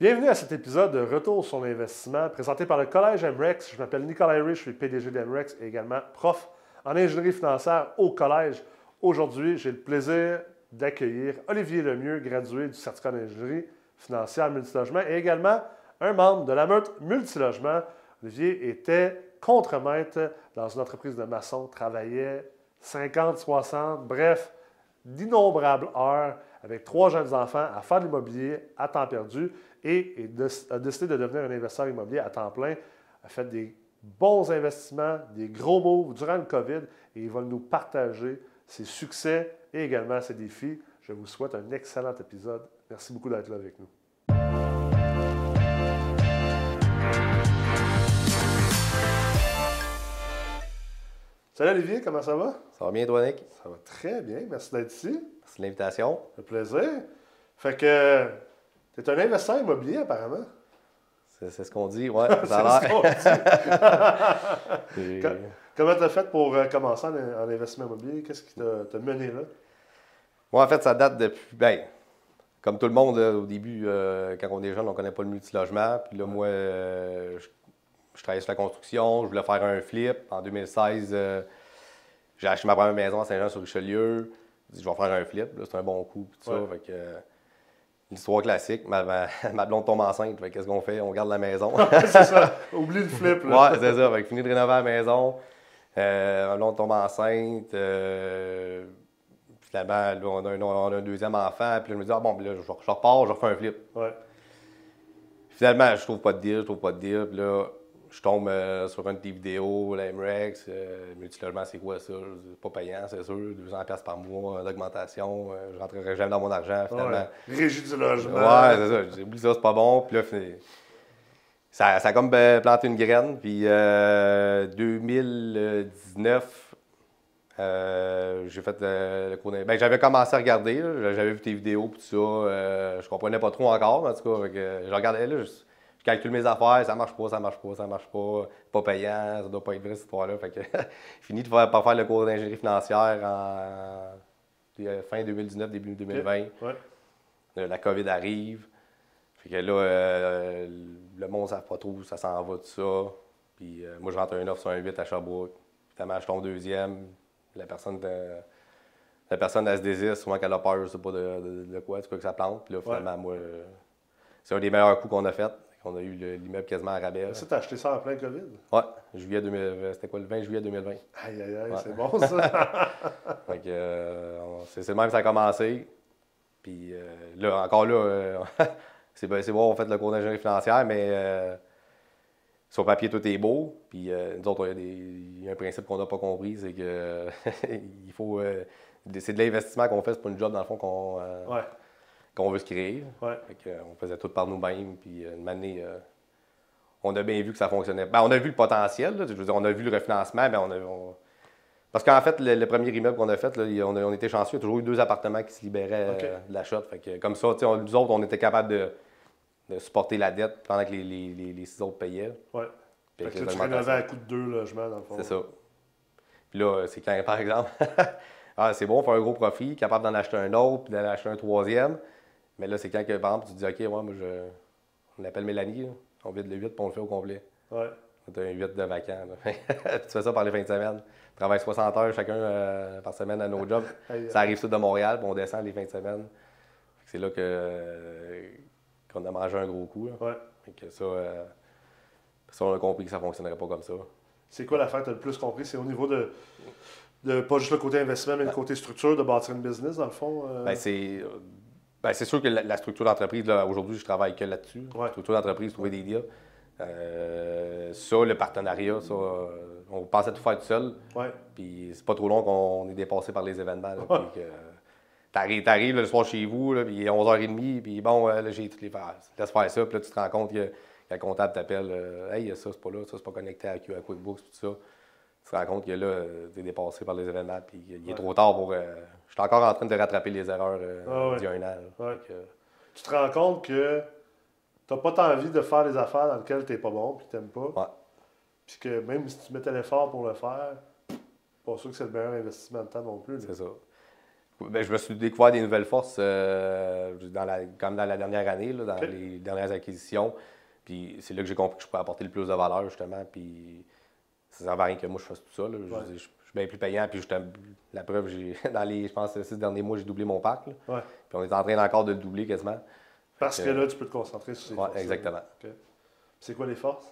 Bienvenue à cet épisode de Retour sur l'investissement présenté par le Collège MREX. Je m'appelle Nicolas Henry, je suis PDG d'MREX et également prof en ingénierie financière au Collège. Aujourd'hui, j'ai le plaisir d'accueillir Olivier Lemieux, gradué du certificat d'ingénierie financière multilogement et également un membre de la meute multilogement. Olivier était contremaître dans une entreprise de maçon, travaillait 50, 60, bref, d'innombrables heures avec trois jeunes enfants à faire de l'immobilier à temps perdu et, a décidé de devenir un investisseur immobilier à temps plein, a fait des bons investissements, des gros moves durant le COVID et il va nous partager ses succès et également ses défis. Je vous souhaite un excellent épisode. Merci beaucoup d'être là avec nous. Salut Olivier, comment ça va? Ça va bien, toi, Nick? Ça va très bien. Merci d'être ici. Merci de l'invitation. Fait plaisir. Fait que tu es un investisseur immobilier, apparemment. C'est ce qu'on dit, ouais. ça a l'air. Comment tu as fait pour euh, commencer en, investissement immobilier? Qu'est-ce qui t'a mené là? Moi, en fait, ça date depuis. Ben, comme tout le monde, au début, euh, quand on est jeune, on ne connaît pas le multilogement. Puis là, moi, euh, je je travaillais sur la construction, je voulais faire un flip. En 2016, euh, j'ai acheté ma première maison à Saint-Jean-sur-Richelieu. Je dit, je vais faire un flip, c'est un bon coup. Tout euh, l'histoire classique, ma, ma, blonde tombe enceinte. Qu'est-ce qu'on fait? On garde la maison. c'est ça. Oublie le flip. Là. Ouais, c'est ça. Fait fini de rénover la maison. Euh, ma blonde tombe enceinte. Euh, finalement, on, a un, un, deuxième enfant. Puis je me dis, ah bon, là, je, je repars, je refais un flip. Ouais. Finalement, je trouve pas de deal, je trouve pas de deal. Puis là, je tombe euh, sur une de tes vidéos, la MREX, euh, multilogement, c'est quoi ça? Pas payant, c'est sûr, 200$ par mois d'augmentation. Euh, je rentrerai jamais dans mon argent, finalement. Régie du logement. Ouais, c'est ça. J'ai oublié ça, c'est pas bon. Puis là, ça, ça a comme ben, planté une graine. Puis 2019, j'ai fait le cours ben, J'avais commencé à regarder, j'avais vu tes vidéos, tout ça. je comprenais pas trop encore, en tout cas. je regardais là, je calcule mes affaires, ça marche pas, ça marche pas, ça marche pas, pas payant, ça doit pas être vrai cette histoire-là. Fait que fini de faire, faire le cours d'ingénierie financière en euh, fin 2019, début 2020. Euh, la COVID arrive. Fait que là, euh, le monde ne sait pas trop où ça s'en va, tout ça. Puis moi, je rentre un 9 sur un 8 à Sherbrooke. Finalement, je tombe deuxième. La personne, la personne, elle se désire, souvent qu'elle a peur, je sais pas de, de, quoi, que ça plante. Puis là, finalement, moi, c'est un des meilleurs coups qu'on a fait. On a eu l'immeuble quasiment à rabais. Ça, t'as acheté ça en plein COVID? Oui, juillet 2020. Euh, c'était quoi, le 20 juillet 2020? Aïe, aïe, aïe, c'est bon ça! fait euh, c'est le même que ça a commencé. Puis euh, là, encore là, c'est bon, on fait le cours d'ingénierie financière, mais sur papier, tout est beau. Puis nous autres, il y, a un principe qu'on n'a pas compris, c'est que il faut. c'est de l'investissement qu'on fait, c'est pas une job dans le fond qu'on qu'on veut se créer. Ouais. on faisait tout par nous-mêmes. Puis euh, une année, euh, on a bien vu que ça fonctionnait. Ben, on a vu le potentiel. je veux dire, on a vu le refinancement. Ben, on Parce qu'en fait, le, premier immeuble qu'on a fait, on, a, on, était chanceux. Il y a toujours eu deux appartements qui se libéraient euh, de la shot. Fait comme ça, nous autres, on était capables de, supporter la dette pendant que les, les, six autres payaient. Oui. Fait que tu rénovais à coup de deux logements, dans le fond. C'est ça. Puis là, c'est quand, par exemple, ah, c'est bon, on fait un gros profit, capable d'en acheter un autre, puis d'en acheter un troisième. Mais là, c'est quand, que, par exemple, tu te dis, OK, moi, je... on appelle Mélanie, on vide le 8 puis on le fait au complet. Ouais. Tu as un 8 de vacant. tu fais ça par les fins de semaine. Tu travailles 60 heures chacun euh, par semaine à nos jobs. ça arrive tout de Montréal, puis on descend les fins de semaine. C'est là que qu'on a mangé un gros coup. Là. Ouais. que ça, euh, ça, on a compris que ça ne fonctionnerait pas comme ça. C'est quoi l'affaire que tu as le plus compris? C'est au niveau de, de, pas juste le côté investissement, mais le côté structure de bâtir une business, dans le fond? Euh? Ben, c'est c'est sûr que la, structure d'entreprise, aujourd'hui, je travaille que là-dessus. La structure d'entreprise, trouver des deals. Euh, ça, le partenariat, ça, euh, on pensait tout faire tout seul. Ouais. Puis c'est pas trop long qu'on est dépassé par les événements. T'arrives, arrives le soir chez vous, là, puis il est 11h30, puis bon, euh, là, j'ai toutes les. Laisse faire ça, puis là, tu te rends compte que, que le comptable t'appelle Hey, ça, c'est pas là, ça, c'est pas connecté à, QuickBooks, tout ça. Tu te rends compte que là, tu es dépassé par les événements, puis il est trop tard pour je suis encore en train de rattraper les erreurs euh, ah d'il y a un an. Tu te rends compte que tu n'as pas tant envie de faire des affaires dans lesquelles tu n'es pas bon puis tu n'aimes pas. Ouais. Puis que même si tu mettais l'effort pour le faire, pas sûr que c'est le meilleur investissement de temps non plus. C'est ça. ben, je me suis découvert des nouvelles forces euh, dans la, comme dans la dernière année, là, dans les dernières acquisitions. Puis c'est là que j'ai compris que je pouvais apporter le plus de valeur, justement. Puis ça ne sert à rien que moi je fasse tout ça. là. Je, veux Ouais. dire, je- je suis bien plus payant. Puis la preuve, j'ai, dans les, je pense, six derniers mois, j'ai doublé mon parc. là. Ouais. Puis on est en train encore de le doubler quasiment. Parce que que- là, tu peux te concentrer sur ces Ouais, forces. exactement. C'est quoi les forces?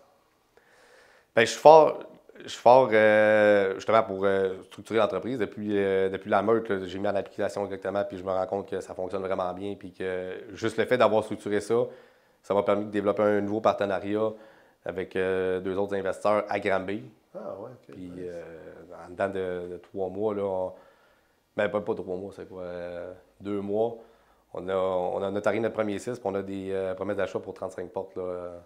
Ben, je suis fort, je suis fort euh, justement pour euh, structurer l'entreprise. Depuis, euh, depuis la meute, j'ai mis en application exactement, puis je me rends compte que ça fonctionne vraiment bien, puis que juste le fait d'avoir structuré ça, ça m'a permis de développer un nouveau partenariat avec deux autres investisseurs à Granby. Ah ouais, ok. Puis nice. euh, en dedans de, de trois mois, là, on- ben pas, pas trois mois, c'est quoi, euh, deux mois, on a, on a notarié notre premier 6, puis on a des euh, promesses d'achat pour 35 portes là,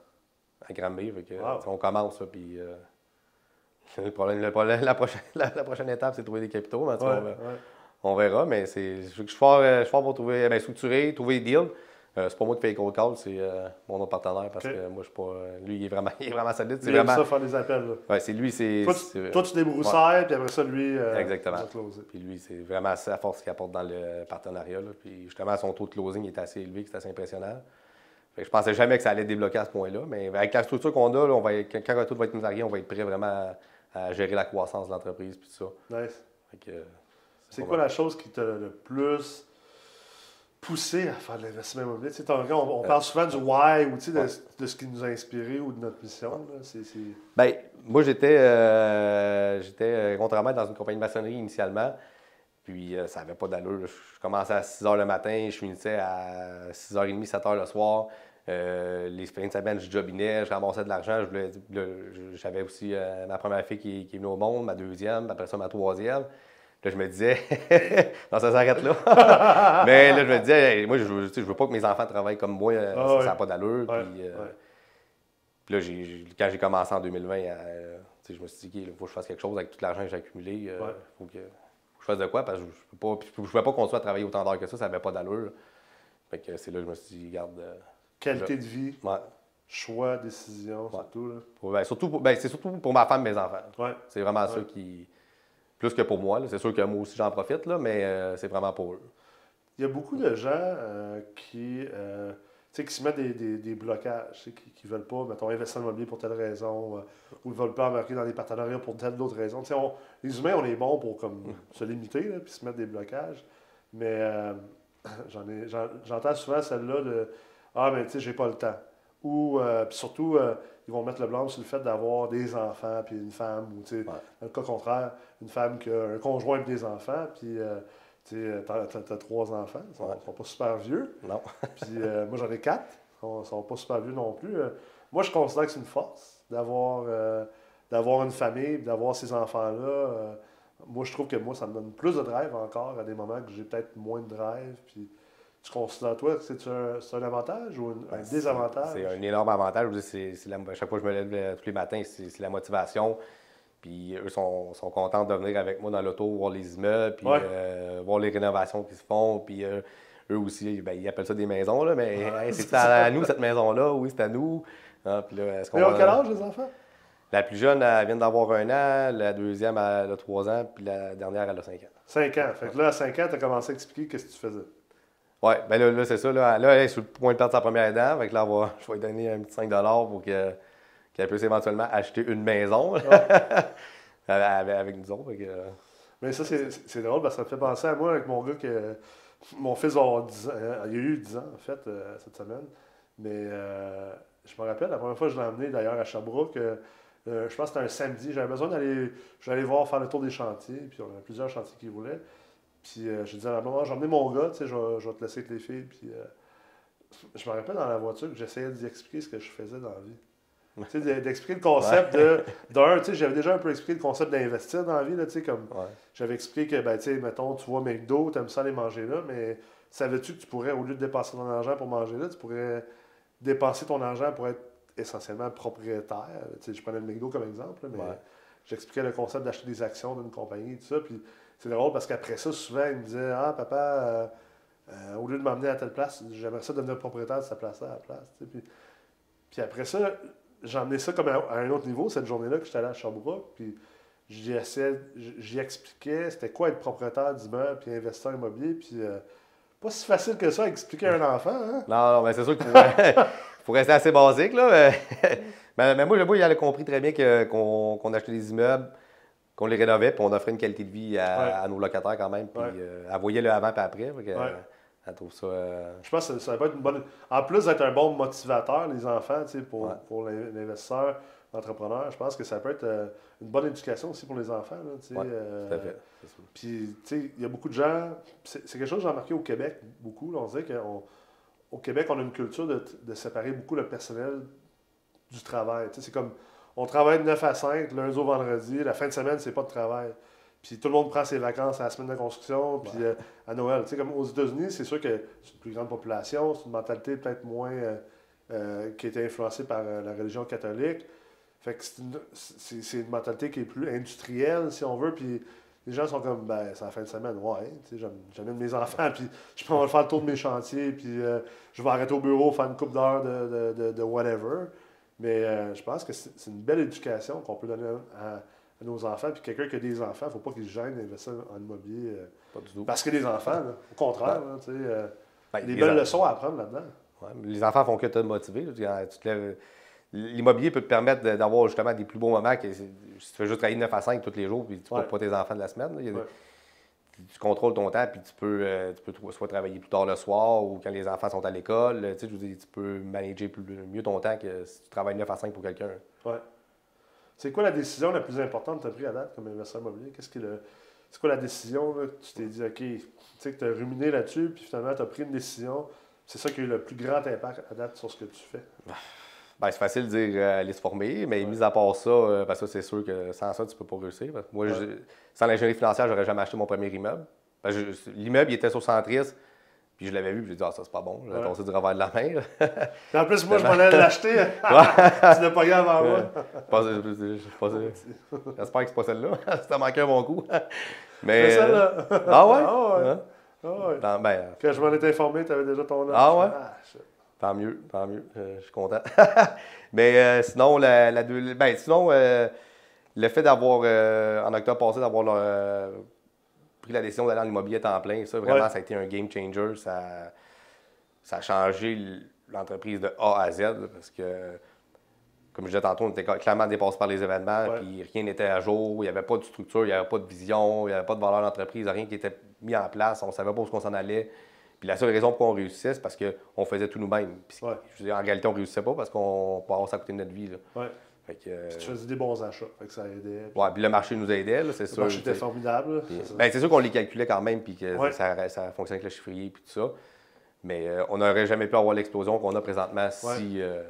à Granby. Fait que, Wow. On commence, puis euh, le problème- le problème- la, prochaine, la, la prochaine étape, c'est de trouver des capitaux. mais Ouais, on, verra, ouais. on verra, mais c'est, je, je suis fort, je suis fort pour trouver, ben, structurer, trouver des deals. Euh, c'est pas moi qui fais les cold calls, c'est euh, mon autre partenaire parce que moi, je suis pas. euh, lui, il est vraiment, il est vraiment solide. C'est vraiment. ça faire des appels. Ouais, c'est lui, c'est. Toi, tu, toi, tu débroussailles, puis après ça, lui, euh, Exactement. Puis lui, c'est vraiment sa force qu'il apporte dans le partenariat. là. Puis justement, son taux de closing est assez élevé, c'est assez impressionnant. Fait que je pensais jamais que ça allait débloquer à ce point-là. Mais avec la structure qu'on a, là, on va être- quand quand tout va être notarié, on va être prêt vraiment à, à gérer la croissance de l'entreprise puis tout ça. Nice. Euh, C'est quoi la chose qui t'a le plus poussé à faire de l'investissement immobilier? Tu sais, t'as- on, on parle souvent du why ou tu sais, de, de ce qui nous a inspiré ou de notre mission. là. Ben, moi, j'étais euh, j'étais euh, contremaître dans une compagnie de maçonnerie initialement. Puis, euh, ça n'avait pas d'allure. Je commençais à 6 h le matin, je finissais à 6h30, 7 h le soir. Euh, les fins de semaine, je jobinais, je ramassais de l'argent. J'avais aussi euh, ma première fille qui, qui est venue au monde, ma deuxième, après ça, ma troisième. Là, je me disais, non, ça s'arrête là. Mais là, je me disais, hey, moi, je sais, je veux pas que mes enfants travaillent comme moi, euh, Ah ça n'a pas d'allure. Ouais, Puis, euh, ouais. puis là, quand j'ai commencé en 2020, euh, je me suis dit, il faut que je fasse quelque chose avec tout l'argent que j'ai accumulé. Il Ouais. faut que je fasse de quoi parce que je ne peux pas, puis je pouvais pas continuer à travailler autant d'heures que ça, ça n'avait pas d'allure. Fait que c'est là que je me suis dit, garde. euh, Qualité de vie, choix, décision, surtout. Là. Pour- ben, surtout pour- ben, c'est surtout pour ma femme et mes enfants. C'est vraiment ça qui. Plus que pour moi. C'est sûr que moi aussi j'en profite, là, mais euh, c'est vraiment pour eux. Il y a beaucoup de gens euh, qui, euh, qui se mettent des, des, des blocages, qui ne veulent pas, mettons, investir dans l'immobilier pour telle raison, euh, ou ne veulent pas embarquer dans des partenariats pour telle autre raison. On- les humains, on est bons pour comme, se limiter, là, puis se mettre des blocages. Mais euh, j'en ai- j'en- j'entends souvent celle-là de Ah, mais tu sais, j'ai pas le temps. Ou, puis surtout, ils vont mettre le blanc sur le fait d'avoir des enfants, puis une femme, ou tu sais, Ouais. dans le cas contraire, une femme qui a un conjoint et des enfants, puis euh, tu sais, t'as, t'as- t'as trois enfants, ils sont, Ouais. sont pas super vieux. Non. Puis euh, moi, j'en ai quatre. Ils sont, sont pas super vieux non plus. Euh, moi, je considère que c'est une force d'avoir, euh, d'avoir une famille, d'avoir ces enfants-là. Euh, moi, je trouve que moi, ça me donne plus de drive encore à des moments que j'ai peut-être moins de drive. Puis tu considères, toi, que c'est un, un avantage ou un, Ben, désavantage? C'est un énorme avantage. C'est- à chaque fois que je me lève euh, tous les matins, c'est la motivation. Puis eux sont, sont contents de venir avec moi dans l'auto, voir les immeubles, puis Ouais. euh, voir les rénovations qui se font. Puis euh, eux aussi, ben, ils appellent ça des maisons, là, mais Ouais, hey, c'est à, à nous cette maison-là, oui, c'est à nous. Ah, puis là, est-ce qu'on Mais va- quel âge, les enfants? La plus jeune, elle vient d'avoir un an, la deuxième, elle a trois ans, puis la dernière, elle a cinq ans. Cinq ans. Fait que là, à cinq ans, tu as commencé à expliquer qu'est-ce que tu faisais. Ouais, ben là, là, c'est ça. Là, là, elle est sur le point de perdre sa première dent. Fait que là, va- je vais lui donner un petit 5 pour que- qu'elle puisse éventuellement acheter une maison avec, avec nous autres. Que, euh, Mais ça, c'est drôle parce que ça me fait penser à moi avec mon gars que mon fils avoir 10 ans. hein, Il a eu 10 ans, en fait, euh, cette semaine. Mais euh, je me rappelle, la première fois que je l'ai emmené d'ailleurs à Sherbrooke, euh, euh, je pense que c'était un samedi. J'avais besoin d'aller voir faire le tour des chantiers. Puis on avait plusieurs chantiers qu'il voulait. Puis euh, j'ai dit à la maman, j'ai emmené mon gars, tu sais, je, vais- je vais te laisser avec les filles. Puis euh, je me rappelle dans la voiture que j'essayais d'y expliquer ce que je faisais dans la vie. Tu sais, de- d'expliquer le concept de d'un, tu sais, j'avais déjà un peu expliqué le concept d'investir dans la vie, là, tu sais, comme ouais. j'avais expliqué que, ben, tu sais, mettons, tu vois McDo, t'aimes ça aller manger là, mais savais-tu que tu pourrais, au lieu de dépenser ton argent pour manger là, tu pourrais dépenser ton argent pour être essentiellement propriétaire? Tu sais, je prenais le McDo comme exemple, là, mais j'expliquais le concept d'acheter des actions d'une compagnie et tout ça. Puis c'est drôle parce qu'après ça, souvent, il me disait Ah, papa, euh, euh, au lieu de m'emmener à telle place, j'aimerais ça devenir propriétaire de cette place-là à la place. Puis, puis après ça, emmené ça comme à, un autre niveau cette journée-là que j'étais allé à Sherbrooke. Puis j'y expliquais c'était quoi être propriétaire d'immeuble puis investisseur immobilier. Puis euh, pas si facile que ça à expliquer à un enfant. Hein? Non, non, mais c'est sûr qu'il faut, rester assez basique, là. Mais, mais- moi, moi, il a compris très bien qu'on achetait des immeubles, qu'on les rénovait, puis on offrait une qualité de vie à, Ouais. à nos locataires quand même. Puis Ouais. euh, elle voyait le avant et après. fait que, Ouais. euh, elle trouve ça. euh, Je pense que ça, va être une bonne. En plus d'être un bon motivateur, les enfants, tu sais, pour, pour l'in- l'investisseur, l'entrepreneur, je pense que ça peut être euh, une bonne éducation aussi pour les enfants. Là, tu sais, Ouais, tout à fait. Puis, tu sais, il y a beaucoup de gens. C'est quelque chose que j'ai remarqué au Québec beaucoup. là, on dirait qu'au Québec, on a une culture de, de séparer beaucoup le personnel du travail. Tu sais, c'est comme. On travaille de 9 à 5, lundi au vendredi. La fin de semaine, c'est pas de travail. Puis tout le monde prend ses vacances à la semaine de construction, puis euh, à Noël. Tu sais, comme aux États-Unis, c'est sûr que c'est une plus grande population, c'est une mentalité peut-être moins. euh, euh, qui a été influencée par euh, la religion catholique. Fait que c'est une, c'est- c'est une mentalité qui est plus industrielle, si on veut. Puis les gens sont comme, ben, c'est la fin de semaine, ouais, tu sais, j'am- j'amène mes enfants, puis je peux faire le tour de mes chantiers, puis euh, je vais arrêter au bureau, faire une coupe d'heures de, de, de- de whatever. Mais euh, je pense que c'est une belle éducation qu'on peut donner à, à nos enfants. Puis quelqu'un qui a des enfants, il ne faut pas qu'il se gêne d'investir en immobilier euh, Pas du tout. parce a des enfants. là. Au contraire, là, tu sais, euh, Ben, des les belles en- leçons à apprendre là-dedans. Ouais, les enfants font que te motiver. L'immobilier peut te permettre d'avoir justement des plus bons moments. Que si tu fais juste travailler de 9 à 5 tous les jours, puis tu ne Ouais. pas tes enfants de la semaine. là. Tu contrôles ton temps, puis tu peux, euh, tu peux soit travailler plus tard le soir ou quand les enfants sont à l'école. Tu sais, je tu peux manager plus- mieux ton temps que si tu travailles 9 à 5 pour quelqu'un. Ouais. C'est quoi la décision la plus importante que tu as prise à date comme investisseur immobilier? Qu'est-ce qui le- C'est quoi la décision là, que tu t'es dit, OK, tu sais, que tu as ruminé là-dessus, puis finalement, tu as pris une décision. C'est ça qui a eu le plus grand impact à date sur ce que tu fais. Ben, c'est facile de dire euh, aller se former, mais Ouais. mis à part ça, euh, parce que c'est sûr que sans ça, tu peux pas réussir. Moi, Ouais. je- sans l'ingénierie financière, j'aurais jamais acheté mon premier immeuble. Je- L'immeuble, il était sur Centris, puis je l'avais vu, puis j'ai dit, ah, ça, c'est pas bon. J'ai Ouais. du revers de la. Et en plus, moi, je m'en allais l'acheter. tu l'as pas gagné avant moi. J'espère que c'est pas celle-là. Ça manquait un bon coup. C'est celle-là. Ah ouais? Ah ouais. Hein? Ah ouais. Ben, ben, Quand je m'en étais informé, tu avais déjà ton. Ah ouais? shit. Tant mieux, tant mieux. Euh, je suis content. Mais euh, sinon, la, la deux- ben, sinon euh, le fait d'avoir, en octobre passé, d'avoir pris la décision d'aller en immobilier temps plein, ça, vraiment, Ouais. ça a été un game changer. Ça, ça a changé l'entreprise de A à Z. là, Parce que, comme je disais tantôt, on était clairement dépassé par les événements, puis rien n'était à jour. Il n'y avait pas de structure, il n'y avait pas de vision, il n'y avait pas de valeur d'entreprise, rien qui était mis en place. On ne savait pas où on s'en allait. Puis la seule raison pour qu'on réussissait, c'est parce qu'on faisait tout nous-mêmes. Puis, Ouais. je veux dire, en réalité, on ne réussissait pas parce qu'on pouvait avoir ça à côté de notre vie. Là. Ouais. Fait que, euh, Tu faisais des bons achats. Fait que ça aidait. ouais, puis le marché nous aidait, c'est Le sûr. marché était formidable. Puis, ben, c'est sûr qu'on les calculait quand même, puis que Ouais. ça, ça fonctionnait avec le chiffrier, puis tout ça. Mais euh, on n'aurait jamais pu avoir l'explosion qu'on a présentement si. euh,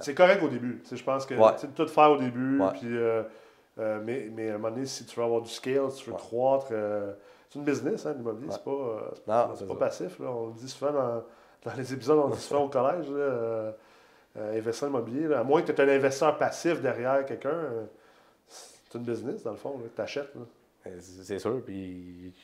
c'est correct au début. Je pense que tout faire au début. Puis, mais, mais à un moment donné, si tu veux avoir du scale, si tu veux croître, c'est une business, hein, l'immobilier. Ouais. C'est pas, euh, c'est Non, pas- c'est passif. Là. On le dit souvent dans, dans les épisodes, on le dit souvent au collège. Là, euh, euh, immobilier, là. à moins que tu aies un investisseur passif derrière quelqu'un, euh, c'est une business dans le fond, tu achètes. Euh, C'est sûr, puis.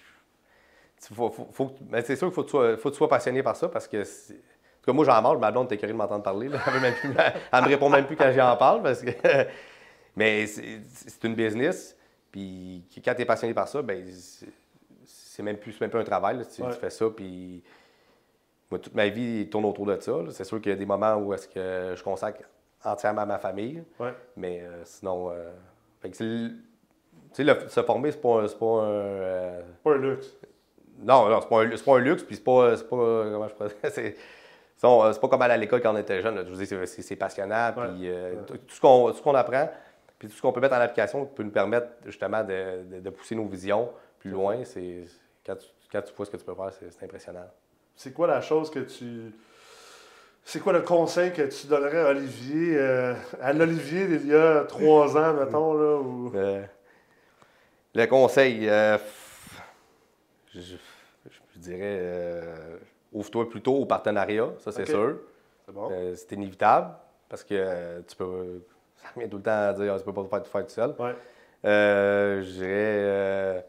Faut, faut, mais c'est sûr qu'il faut, que tu sois- faut que tu sois passionné par ça parce que. c'est- En tout cas, moi, j'en mange, ma blonde était curieuse de m'entendre parler. là. Elle, même plus- elle me répond même plus quand j'en parle parce que. Mais c'est c'est une business, puis quand tu es passionné par ça, ben c'est- même, plus- même plus un travail. là. Tu, fais ça, puis. Moi, toute ma vie tourne autour de ça. C'est sûr qu'il y a des moments où est-ce que je consacre entièrement à ma famille. Ouais. Mais euh, sinon, euh, fait que le- le- se former, c'est pas, un- c'est pas un. euh, Pas un luxe. non, non, c'est pas, un- c'est pas un luxe, puis c'est pas. C'est pas comment je pourrais dire, c'est, pas comme aller à l'école quand on était jeune. là. Je veux dire, c'est, passionnant, puis euh, ouais. tout ce, qu'on, tout ce qu'on apprend, puis tout ce qu'on peut mettre en application peut nous permettre justement de, de- de pousser nos visions plus loin. C'est, quand, tu, quand tu vois ce que tu peux faire, c'est, impressionnant. C'est quoi la chose que tu. C'est quoi le conseil que tu donnerais à Olivier, euh, à l'Olivier d'il y a trois ans, mettons, là, ou... Euh, le conseil, euh, je, je- je dirais, euh, ouvre-toi plutôt au partenariat, ça c'est sûr. C'est bon? Euh, c'est inévitable parce que euh, tu peux. Ça revient tout le temps à dire ah, tu peux pas faire tout faire tout seul. Ouais. Euh, je dirais.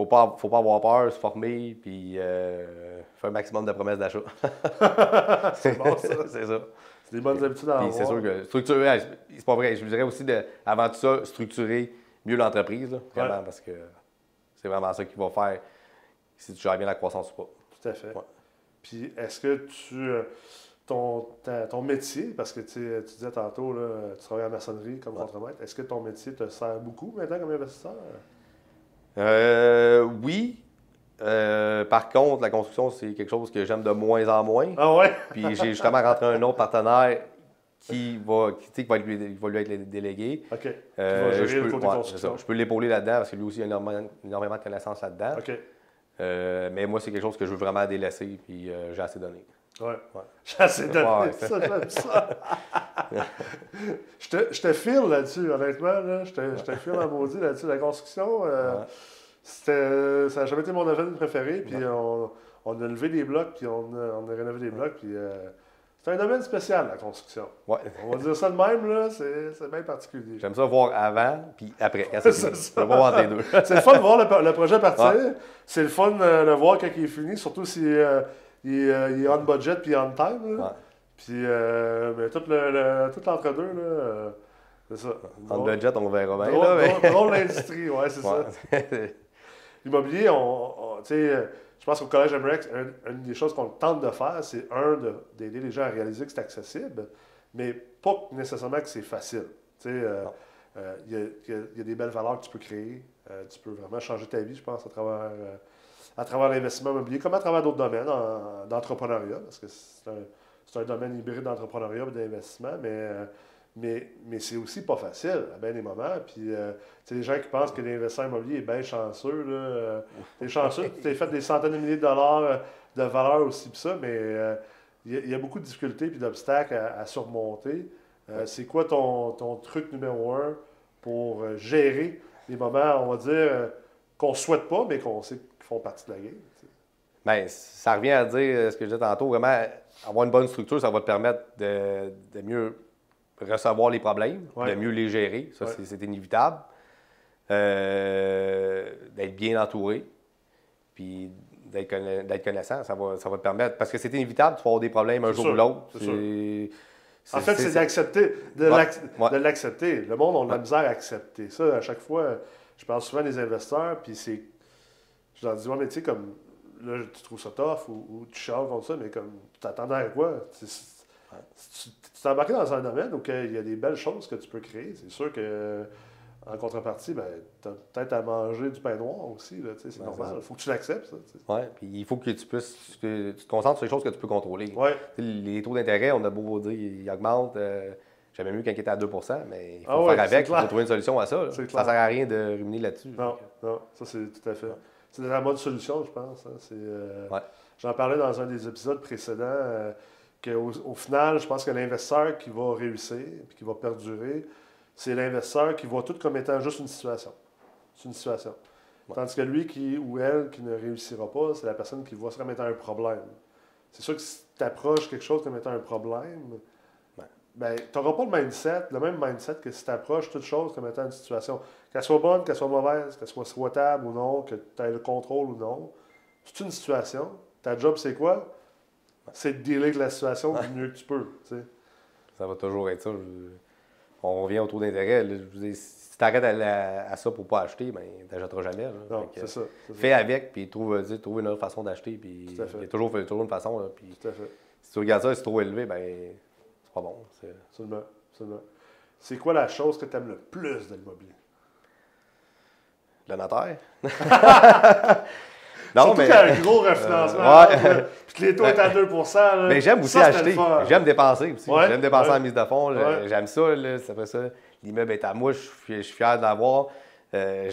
Faut pas, faut pas avoir peur, se former, puis euh, faire un maximum de promesses d'achat. C'est bon, ça. c'est ça. C'est des bonnes habitudes à Puis avoir. c'est sûr que structurer, ouais, c'est pas vrai. Je dirais aussi, de, avant tout ça, structurer mieux l'entreprise, vraiment, Ouais. parce que c'est vraiment ça qui va faire si tu gères bien la croissance ou pas. Tout à fait. Ouais. Puis est-ce que tu. euh, Ton, ta- ton métier, parce que tu tu disais tantôt, là, tu travailles en maçonnerie comme Ouais. contremaître, est-ce que ton métier te sert beaucoup maintenant comme investisseur? Euh, oui. Euh, par contre, la construction, c'est quelque chose que j'aime de moins en moins. Ah ouais? Puis j'ai justement rentré un autre partenaire qui va, qui, qui va, lui, qui va lui être délégué. OK. Euh, gérer je le peux, côté ouais, construction. c'est ça. Je peux l'épauler là-dedans parce que lui aussi a énormément, énormément de connaissances là-dedans. OK. Euh, mais moi, c'est quelque chose que je veux vraiment délaisser, puis euh, j'ai assez donné. Ouais. Ouais. J'ai assez donné Ouais. ça, j'aime ça. je, te, je te file là-dessus, honnêtement. Là. Je, te, je te file maudit là-dessus. La construction, euh, Ouais. C'était, ça n'a jamais été mon domaine préféré. Puis on, on a levé des blocs, puis on a, on a rénové des blocs. Puis euh, c'est un domaine spécial, la construction. Ouais. On va dire ça de même, là, c'est, c'est bien particulier. J'aime ça voir avant, puis après. Quand C'est ça. Voir les deux. C'est le fun de voir le, le projet partir. C'est le fun euh, de voir quand il est fini, surtout si euh, il, est, euh, il est on budget puis on time. là. Ouais. Puis, euh, mais tout, le, le- tout l'entre-deux, là, euh, c'est ça. En budget, on verra bien. drôle, là, mais- drôle- drôle d'industrie, ouais, c'est ça. L'immobilier, on, je pense qu'au Collège MREX, un- une des choses qu'on tente de faire, c'est un, de- d'aider les gens à réaliser que c'est accessible, mais pas nécessairement que c'est facile. Euh, euh, il y, y a- il y a des belles valeurs que tu peux créer. Euh, tu peux vraiment changer ta vie, je pense, à travers, à travers l'investissement immobilier, comme à travers d'autres domaines en- d'entrepreneuriat, parce que c'est un, c'est un domaine hybride d'entrepreneuriat et d'investissement, mais, mais, mais c'est aussi pas facile à bien des moments. Puis, euh, les gens qui pensent que l'investisseur immobilier est bien chanceux, là, euh, t'es chanceux, tu t'es fait des centaines de milliers de dollars euh, de valeur aussi, pis ça, mais euh, il y, a- il y a beaucoup de difficultés et d'obstacles à, à surmonter. Euh, c'est quoi ton, ton truc numéro un pour gérer les moments, on va dire, qu'on souhaite pas, mais qu'on sait qu'ils font partie de la game? tu sais? Ben, ça revient à dire ce que je disais tantôt. Vraiment, avoir une bonne structure, ça va te permettre de, de mieux recevoir les problèmes, Ouais. de mieux les gérer. Ça, Ouais. c'est- inévitable. Euh, d'être bien entouré, puis d'être conna- connaissant, ça va, ça va te permettre. Parce que c'est inévitable, tu vas avoir des problèmes un jour sûr, ou l'autre. En fait, c'est d'accepter, de Ouais, l'accepter. Le monde, on a la misère à accepter ça. À chaque fois, je parle souvent des investisseurs, puis c'est. Je leur dis, ouais, mais tu sais, comme. Là, tu trouves ça tough ou, ou tu chiales contre ça, mais comme. Tu t'attendais à quoi? Tu Tu t'es embarqué dans un domaine où il y a des belles choses que tu peux créer. C'est sûr que. En contrepartie, ben, tu as peut-être à manger du pain noir aussi. C'est Ouais, normal. Il faut que tu l'acceptes. Ouais, puis il faut que tu puisses, que tu te concentres sur les choses que tu peux contrôler. Ouais. Les taux d'intérêt, on a beau dire ils augmentent. euh, J'aimais mieux quand ils étaient à 2% mais il faut Ah ouais, faire avec, il faut trouver une solution à ça. Ça clair. sert à rien de ruminer là-dessus. Non, non, ça c'est tout à fait. C'est la mode solution, je pense. hein. Euh, Ouais. J'en parlais dans un des épisodes précédents, euh, qu'au au final, je pense que l'investisseur qui va réussir et qui va perdurer, c'est l'investisseur qui voit tout comme étant juste une situation. C'est une situation. Ouais. Tandis que lui qui, ou elle qui ne réussira pas, c'est la personne qui voit ça comme étant un problème. C'est sûr que si tu approches quelque chose comme étant un problème, Ouais. ben, tu n'auras pas le mindset, le même mindset que si tu approches toute chose comme étant une situation. Qu'elle soit bonne, qu'elle soit mauvaise, qu'elle soit souhaitable ou non, que tu aies le contrôle ou non. C'est une situation. Ta job, c'est quoi? C'est de dealer avec la situation du mieux que tu peux. tu sais. Ça va toujours être ça. On revient au taux d'intérêt. si tu arrêtes à, la- à ça pour pas acheter, ben, tu n'achèteras jamais. là. Non, c'est ça. c'est ça. Fais avec, puis trouve, trouve une autre façon d'acheter. Puis il y a toujours, toujours une façon. là, puis Tout à fait. si tu regardes ça, c'est trop élevé, ben c'est pas bon. C'est- Absolument. absolument. C'est quoi la chose que tu aimes le plus de l'immobilier? Le notaire? Surtout mais. qu'il y a un gros refinancement. Euh, ouais. là, Puis que les taux étaient à 2 là. Mais j'aime aussi Ça, acheter. J'aime dépenser aussi. Ouais, J'aime dépenser ouais. en mise de fonds. J'aime ça. Là. C'est après ça. L'immeuble est à moi. Je suis, fier de l'avoir. Euh,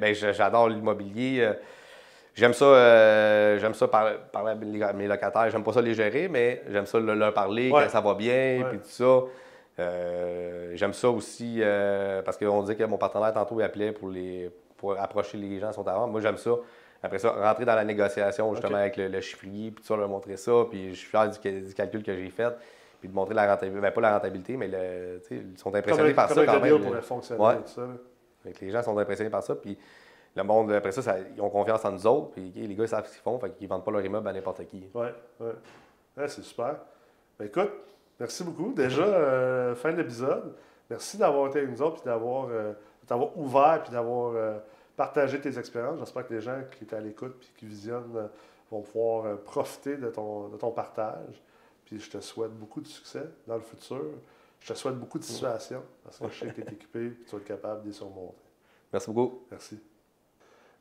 ben, J'adore l'immobilier. Euh, J'aime ça, euh, j'aime ça par- parler à mes- locataires. J'aime pas ça les gérer, mais j'aime ça le- leur parler Ouais. quand ça va bien, puis tout ça. Euh, j'aime ça aussi euh, parce qu'on dit que mon partenaire tantôt il appelait pour les pour approcher les gens qui sont avant. Moi j'aime ça. Après ça, rentrer dans la négociation justement avec le, le chiffrier, puis tout ça, leur montrer ça, puis je suis fier du, cal- du calcul que j'ai fait, puis de montrer la rentabilité, ben, pas la rentabilité, mais le, ils sont impressionnés par ça quand le même. là. fonctionner Ouais. tout ça. là? Fait que les gens sont impressionnés par ça, puis le monde, après ça, ça- ils ont confiance en nous autres, puis les gars, ils savent ce qu'ils font, fait qu'ils vendent pas leur immeuble à n'importe qui. Oui, oui. Ouais, c'est super. Ben, écoute, Merci beaucoup. Déjà, euh, fin de l'épisode. Merci d'avoir été avec nous autres, puis d'avoir d'avoir ouvert, puis d'avoir partagé tes expériences. J'espère que les gens qui étaient à l'écoute, puis qui visionnent, vont pouvoir profiter de ton, de ton partage. Puis je te souhaite beaucoup de succès dans le futur. Je te souhaite beaucoup de situations, parce que je sais que tu es équipé, et tu vas être capable de les surmonter. Merci beaucoup. Merci.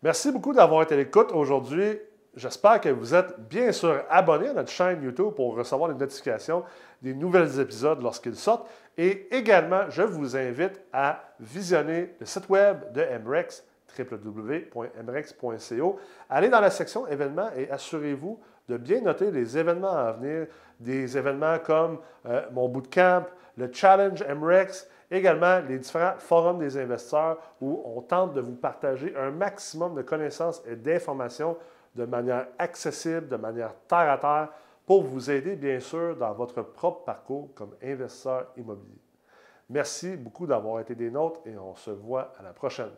Merci beaucoup d'avoir été à l'écoute aujourd'hui. J'espère que vous êtes bien sûr abonné à notre chaîne YouTube pour recevoir les notifications des nouveaux épisodes lorsqu'ils sortent. Et également, je vous invite à visionner le site web de MREX, www.mrex.co. Allez dans la section événements et assurez-vous de bien noter les événements à venir, des événements comme euh, mon bootcamp, le Challenge MREX, également les différents forums des investisseurs où on tente de vous partager un maximum de connaissances et d'informations de manière accessible, de manière terre à terre, pour vous aider, bien sûr, dans votre propre parcours comme investisseur immobilier. Merci beaucoup d'avoir été des nôtres et on se voit à la prochaine.